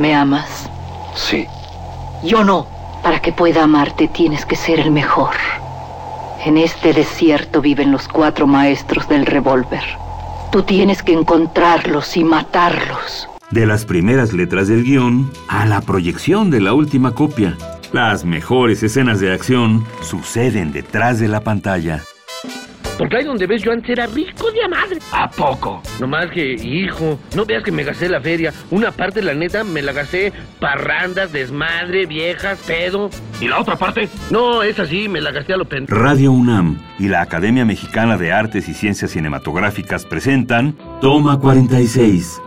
¿Me amas? Sí. Yo no. Para que pueda amarte tienes que ser el mejor. En este desierto viven los cuatro maestros del revólver. Tú tienes que encontrarlos y matarlos. De las primeras letras del guion a la proyección de la última copia. Las mejores escenas de acción suceden detrás de la pantalla. Porque ahí donde ves yo antes era rico de a madre. ¿A poco? No más que, hijo, no veas que me gasté la feria. Una parte, la neta, me la gasté parrandas, desmadre, viejas, pedo. ¿Y la otra parte? No, es así, me la gasté a lo pen... Radio UNAM y la Academia Mexicana de Artes y Ciencias Cinematográficas presentan Toma 46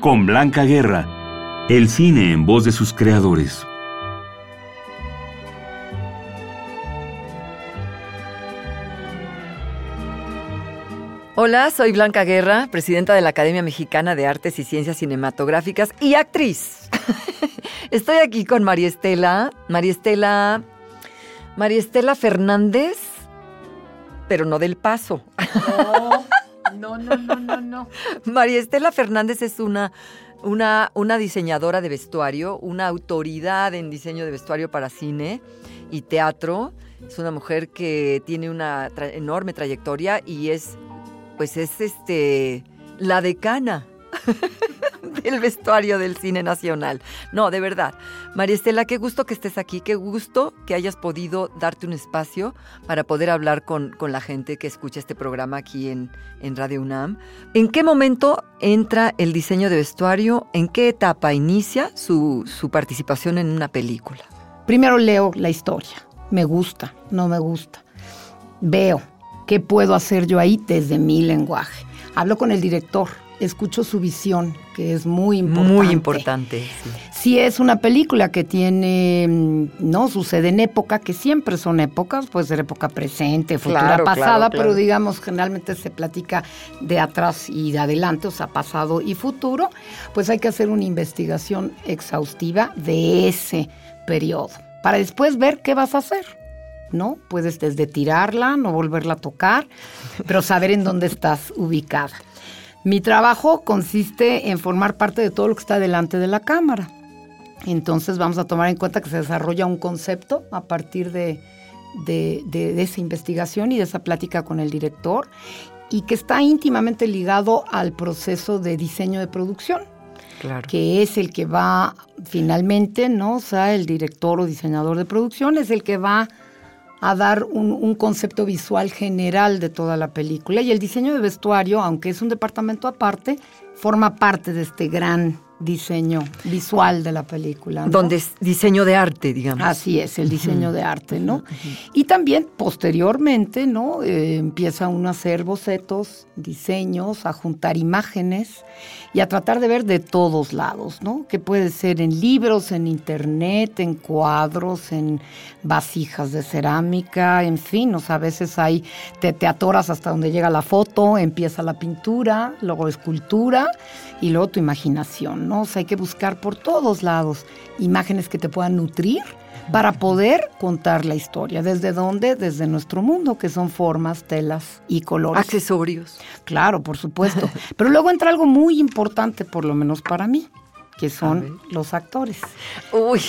con Blanca Guerra, el cine en voz de sus creadores. Hola, soy Blanca Guerra, presidenta de la Academia Mexicana de Artes y Ciencias Cinematográficas y actriz. Estoy aquí con María Estela, María Estela, María Estela Fernández, pero no del paso. No, no, no, no, no. María Estela Fernández es una, una, una diseñadora de vestuario, una autoridad en diseño de vestuario para cine y teatro. Es una mujer que tiene una enorme trayectoria y es pues es este la decana del vestuario del cine nacional. No, de verdad. María Estela, qué gusto que estés aquí, qué gusto que hayas podido darte un espacio para poder hablar con, la gente que escucha este programa aquí en, en Radio UNAM. ¿En qué momento entra el diseño de vestuario? ¿En qué etapa inicia su, su participación en una película? Primero leo la historia. Me gusta, no me gusta. Veo, ¿Qué puedo hacer yo ahí desde mi lenguaje? Hablo con el director, escucho su visión, que es muy importante. Muy importante. Si es una película que tiene, mm, no, sucede en época, que siempre son épocas, puede ser época presente, futura, pasada, pero digamos, generalmente se platica de atrás y de adelante, o sea, pasado y futuro, pues hay que hacer una investigación exhaustiva de ese periodo, para después ver qué vas a hacer. ¿No? Puedes desde tirarla, no volverla a tocar, pero saber en dónde estás ubicada. Mi trabajo consiste en formar parte de todo lo que está delante de la cámara. Entonces vamos a tomar en cuenta que se desarrolla un concepto a partir de, esa investigación y de esa plática con el director y que está íntimamente ligado al proceso de diseño de producción. Claro. que es el que va finalmente, ¿no? O sea, el director o diseñador de producción es el que va a dar un, concepto visual general de toda la película. Y el diseño de vestuario, aunque es un departamento aparte, forma parte de este gran diseño visual de la película. Donde es diseño de arte, digamos. Así es, el diseño de arte, ¿no? Y también posteriormente, ¿no? Eh, empieza uno a hacer bocetos, diseños, a juntar imágenes y a tratar de ver de todos lados, ¿no? Que puede ser en libros, en internet, en cuadros, en vasijas de cerámica, en fin, o sea, a veces hay, te, te atoras hasta donde llega la foto, empieza la pintura, luego escultura y luego tu imaginación, ¿no? O sea, hay que buscar por todos lados imágenes que te puedan nutrir para poder contar la historia. ¿Desde dónde? Desde nuestro mundo, que son formas, telas y colores. Accesorios. Claro, por supuesto. Pero luego entra algo muy importante, por lo menos para mí, que son los actores. Uy.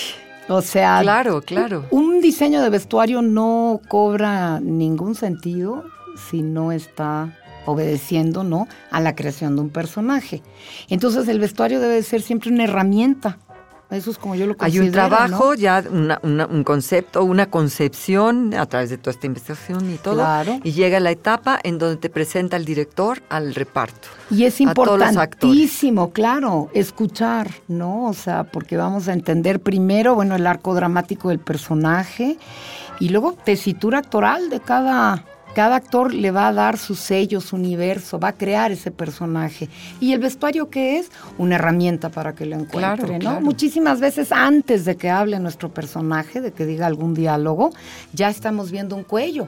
O sea, claro, claro. Un diseño de vestuario no cobra ningún sentido si no está obedeciendo, ¿no? A la creación de un personaje. Entonces el vestuario debe ser siempre una herramienta. Eso es como yo lo considero. Hay un trabajo, ya un concepto, una concepción a través de toda esta investigación y todo. Claro. Y llega la etapa en donde te presenta el director al reparto. Y es importantísimo, claro, escuchar, ¿no? O sea, porque vamos a entender primero, bueno, el arco dramático del personaje y luego tesitura actoral de cada cada actor le va a dar su sello, su universo, va a crear ese personaje. ¿Y el vestuario qué es? Una herramienta para que lo encuentre, ¿no? Muchísimas veces antes de que hable nuestro personaje, de que diga algún diálogo, ya estamos viendo un cuello,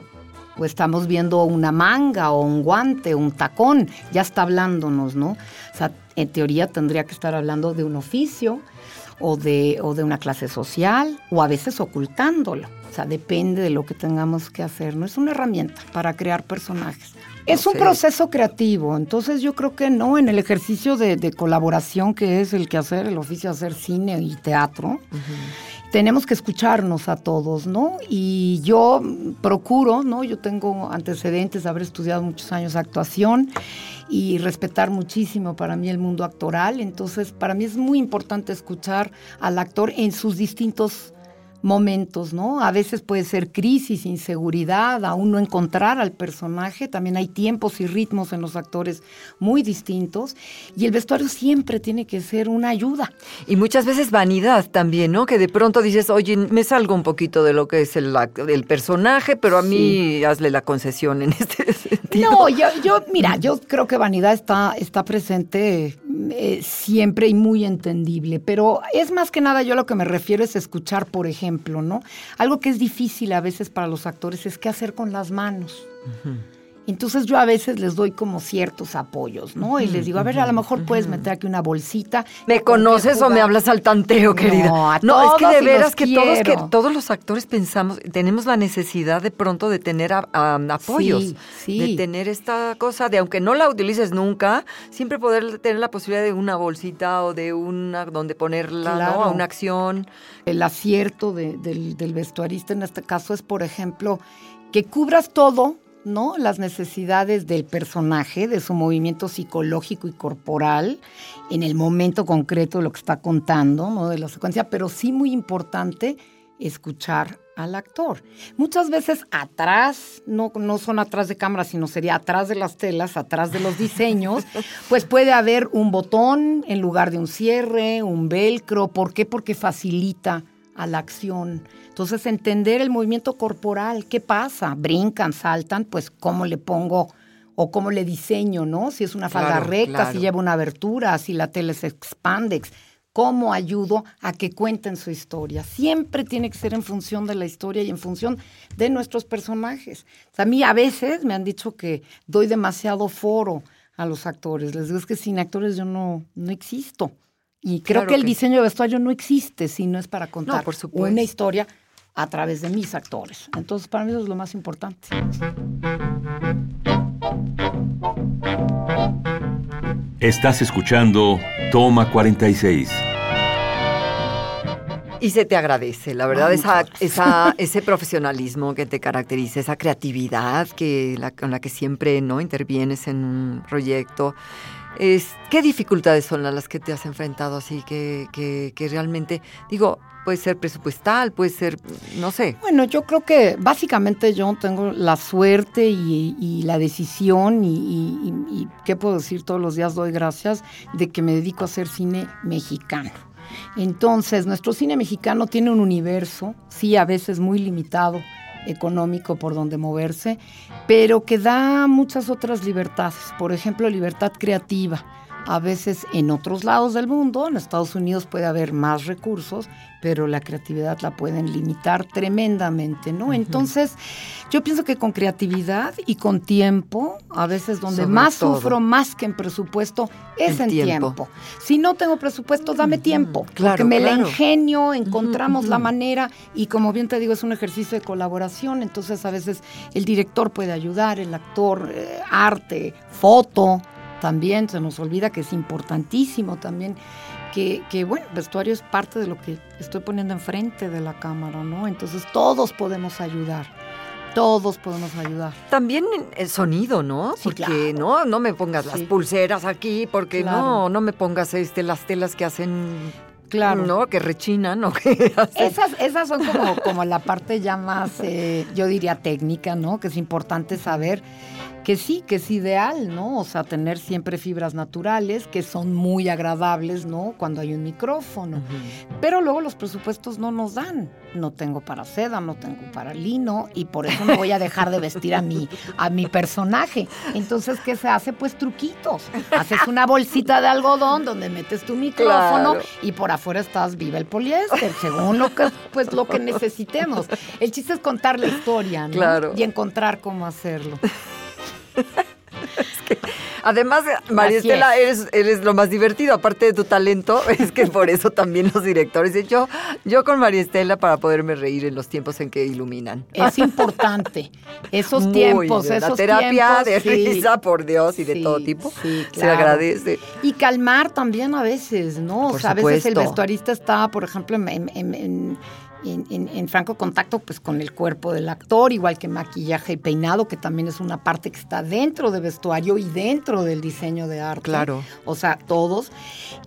o estamos viendo una manga, o un guante, o un tacón, ya está hablándonos, ¿no? O sea, en teoría tendría que estar hablando de un oficio, o de, o de una clase social, o a veces ocultándolo. O sea, depende de lo que tengamos que hacer. No es una herramienta para crear personajes. Es un proceso creativo, entonces yo creo que no, en el ejercicio de, colaboración que es el que hacer, el oficio de hacer cine y teatro, tenemos que escucharnos a todos, ¿no? Y yo procuro, ¿no? Yo tengo antecedentes de haber estudiado muchos años actuación y respetar muchísimo para mí el mundo actoral, entonces para mí es muy importante escuchar al actor en sus distintos momentos, ¿no? A veces puede ser crisis, inseguridad, aún no encontrar al personaje, también hay tiempos y ritmos en los actores muy distintos y el vestuario siempre tiene que ser una ayuda. Y muchas veces vanidad también, ¿no? Que de pronto dices, oye, me salgo un poquito de lo que es el, el personaje, pero a mí hazle la concesión en este sentido. No, yo, yo mira, yo creo que vanidad está, está presente eh, siempre y muy entendible, pero es más que nada yo lo que me refiero es escuchar, por ejemplo, ¿no? Algo que es difícil a veces para los actores es qué hacer con las manos. Entonces yo a veces les doy como ciertos apoyos, ¿no? Y les digo, a ver, a lo mejor puedes meter aquí una bolsita. ¿Me conoces o me hablas al tanteo, querida? No, no es que de veras que todos, que todos los actores pensamos, tenemos la necesidad de pronto de tener apoyos, de tener esta cosa de, aunque no la utilices nunca, siempre poder tener la posibilidad de una bolsita o de una, donde ponerla, ¿no? A una acción. El acierto del, del vestuarista en este caso es, por ejemplo, que cubras todo ¿no? Las necesidades del personaje, de su movimiento psicológico y corporal, en el momento concreto de lo que está contando, ¿no? De la secuencia, pero sí muy importante escuchar al actor. Muchas veces atrás, no, no son atrás de cámara, sino sería atrás de las telas, atrás de los diseños, pues puede haber un botón en lugar de un cierre, un velcro. ¿Por qué? Porque facilita a la acción. Entonces, entender el movimiento corporal, ¿qué pasa? Brincan, saltan, pues cómo le pongo o cómo le diseño, ¿no? Si es una falda recta, si lleva una abertura, si la tela es expandex, cómo ayudo a que cuenten su historia. Siempre tiene que ser en función de la historia y en función de nuestros personajes. a mí a veces me han dicho que doy demasiado foro a los actores. Les digo, es que sin actores yo no, no existo. Y creo que el diseño de vestuario no existe si no es para contar por una historia a través de mis actores. Entonces, para mí eso es lo más importante. Estás escuchando Toma 46. Y se te agradece, la verdad, esa, esa, ese profesionalismo que te caracteriza, esa creatividad que con la que siempre no intervienes en un proyecto. ¿Qué dificultades son las que te has enfrentado así que, que, realmente, digo, puede ser presupuestal, puede ser, no sé. Bueno, yo creo que básicamente yo tengo la suerte y, la decisión y, y, ¿qué puedo decir? Todos los días doy gracias de que me dedico a hacer cine mexicano. Entonces, nuestro cine mexicano tiene un universo, sí, a veces muy limitado, económico por donde moverse, pero que da muchas otras libertades, por ejemplo, libertad creativa. A veces en otros lados del mundo, en Estados Unidos puede haber más recursos, pero la creatividad la pueden limitar tremendamente, ¿no? Entonces, yo pienso que con creatividad y con tiempo, a veces donde más sufro más que en presupuesto es en tiempo. Si no tengo presupuesto, dame tiempo, porque me la ingenio, encontramos la manera y como bien te digo, es un ejercicio de colaboración, entonces a veces el director puede ayudar, el actor, eh, arte, foto, también se nos olvida que es importantísimo también que, bueno, vestuario es parte de lo que estoy poniendo enfrente de la cámara, ¿no? Entonces todos podemos ayudar. Todos podemos ayudar. También el sonido, ¿no? porque no, no me pongas las pulseras aquí, porque no, no me pongas este las telas que hacen Claro. ¿No? Que rechinan o que Esas, esas son como, como la parte ya más, eh, yo diría técnica, ¿no? Que es importante saber que sí, que es ideal, ¿no? O sea, tener siempre fibras naturales que son muy agradables, ¿no? Cuando hay un micrófono. Pero luego los presupuestos no nos dan. No tengo para seda, no tengo para lino y por eso no voy a dejar de vestir a mi, a mi personaje. Entonces, ¿qué se hace? Pues truquitos. Haces una bolsita de algodón donde metes tu micrófono y por afuera estás viva el poliéster, según lo que, pues, lo que necesitemos. El chiste es contar la historia, ¿no? Claro. Y encontrar cómo hacerlo. Además, María Estela, eres, eres, lo más divertido, aparte de tu talento, es que por eso también los directores. Yo, yo con María Estela para poderme reír en los tiempos en que iluminan. Es importante. Esos tiempos, esos La terapia de risa, por Dios, y de todo tipo. Se agradece. Y calmar también a veces, ¿no? o sea, a veces el vestuarista está, por ejemplo, en en, franco contacto pues con el cuerpo del actor, igual que maquillaje y peinado, que también es una parte que está dentro de vestuario y dentro del diseño de arte. Claro. O sea, todos.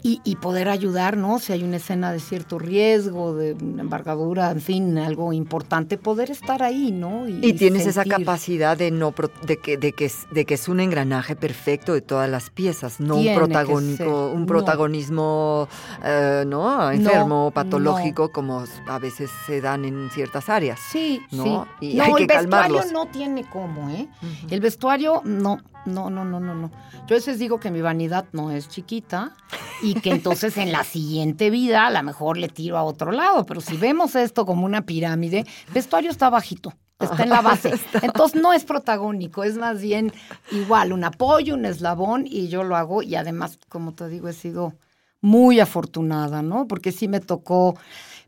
Y, poder ayudar, ¿no? Si hay una escena de cierto riesgo, de embargadura, en fin, algo importante, poder estar ahí, ¿no? Y, tienes esa capacidad de no de que, de que, de que es un engranaje perfecto de todas las piezas, no un protagónico, un protagonismo eh, no enfermo, patológico, como a veces se dan en ciertas áreas. Sí, ¿no? sí. Y hay que el vestuario no tiene cómo, ¿eh? El vestuario, no, no, no, no, no, no. Yo a veces digo que mi vanidad no es chiquita y que entonces en la siguiente vida a lo mejor le tiro a otro lado, pero si vemos esto como una pirámide, vestuario está bajito está en la base. Entonces no es protagónico, es más bien igual un apoyo, un eslabón y yo lo hago y además, como te digo, he sido muy afortunada, ¿no? Porque sí me tocó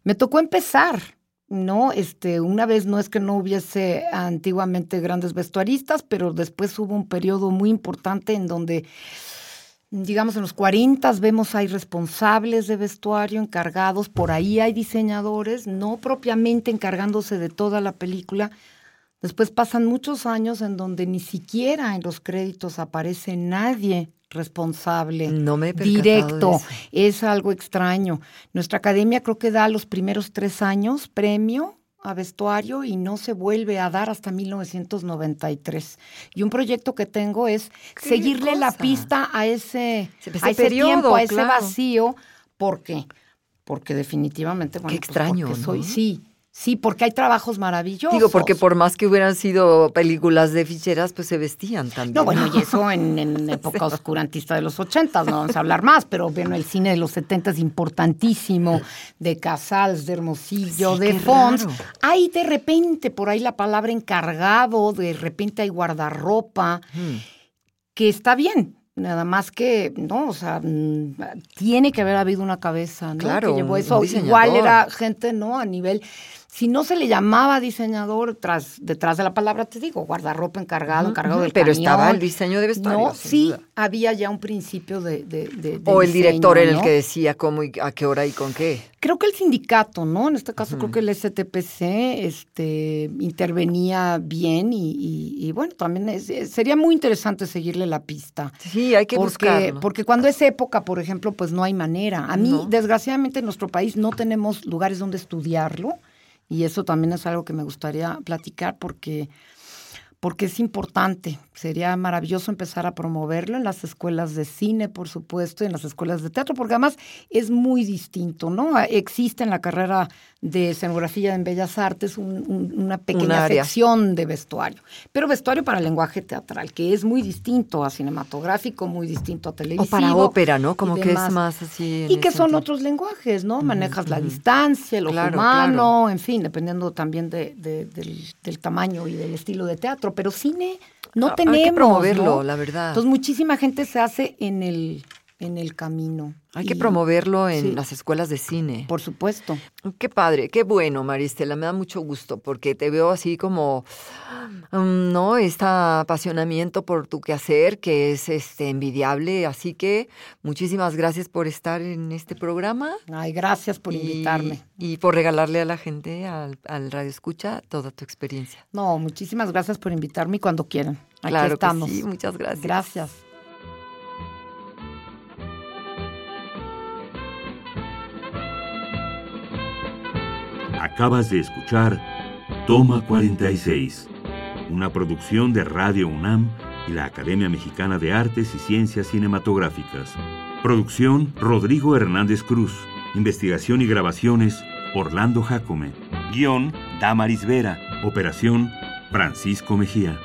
me tocó empezar, ¿no? Este, una vez no es que no hubiese antiguamente grandes vestuaristas, pero después hubo un periodo muy importante en donde, digamos, en los 40 vemos hay responsables de vestuario encargados, por ahí hay diseñadores, no propiamente encargándose de toda la película. Después pasan muchos años en donde ni siquiera en los créditos aparece nadie responsable, no me directo. Es algo extraño. Nuestra academia creo que da los primeros tres años premio a vestuario y no se vuelve a dar hasta 1993. Y un proyecto que tengo es seguirle la pista a ese, a ese tiempo, a ese vacío. ¿Por qué? Porque definitivamente, bueno, Qué pues, extraño, soy, sí, Sí, porque hay trabajos maravillosos. Digo, porque por más que hubieran sido películas de ficheras, pues se vestían también. No, bueno, y eso en, época oscurantista de los ochentas, no vamos a hablar más, pero bueno, el cine de los setentas importantísimo, de Casals, de Hermosillo, de Fons. Hay de repente por ahí la palabra encargado, de repente hay guardarropa, hmm. que está bien, Nada más que, no, o sea, mm, tiene que haber habido una cabeza, ¿no? Claro, que llevó eso. Igual era gente, ¿no? A nivel si no se le llamaba diseñador tras, detrás de la palabra, te digo, guardarropa encargado, encargado del Pero estaba el diseño de vestuario. No, sí, había ya un principio de, de, O el director era el que decía cómo y a qué hora y con qué. Creo que el sindicato, ¿no? En este caso creo que el STPC este, intervenía bien y, bueno, también sería muy interesante seguirle la pista. Sí, hay que porque, buscarlo. Porque cuando es época, por ejemplo, pues no hay manera. A mí, desgraciadamente, en nuestro país no tenemos lugares donde estudiarlo. Y eso también es algo que me gustaría platicar porque porque es importante. Sería maravilloso empezar a promoverlo en las escuelas de cine, por supuesto, y en las escuelas de teatro, porque además es muy distinto, ¿no? Existe en la carrera de escenografía en Bellas Artes una pequeña sección de vestuario, pero vestuario para lenguaje teatral, que es muy distinto a cinematográfico, muy distinto a televisivo. O para ópera, ¿no? Como que es más así. Y que son otros lenguajes, ¿no? Manejas la distancia, el ojo humano, en fin, dependiendo también de, del tamaño y del estilo de teatro pero cine no tenemos. Hay que promoverlo, la verdad. Entonces muchísima gente se hace en el en el camino. Hay que promoverlo en las escuelas de cine. Por supuesto. Qué padre, qué bueno, Maristela, me da mucho gusto porque te veo así como, mm, ¿no? Este apasionamiento por tu quehacer que es este envidiable, así que muchísimas gracias por estar en este programa. Ay, gracias por invitarme. Y por regalarle a la gente, al, Radio Escucha, toda tu experiencia. No, muchísimas gracias por invitarme y cuando quieran. Aquí claro estamos. sí, muchas gracias. Gracias. Acabas de escuchar Toma 46, una producción de Radio UNAM y la Academia Mexicana de Artes y Ciencias Cinematográficas. Producción Rodrigo Hernández Cruz. Investigación y grabaciones Orlando Jacome. Guión Damaris Vera. Operación Francisco Mejía.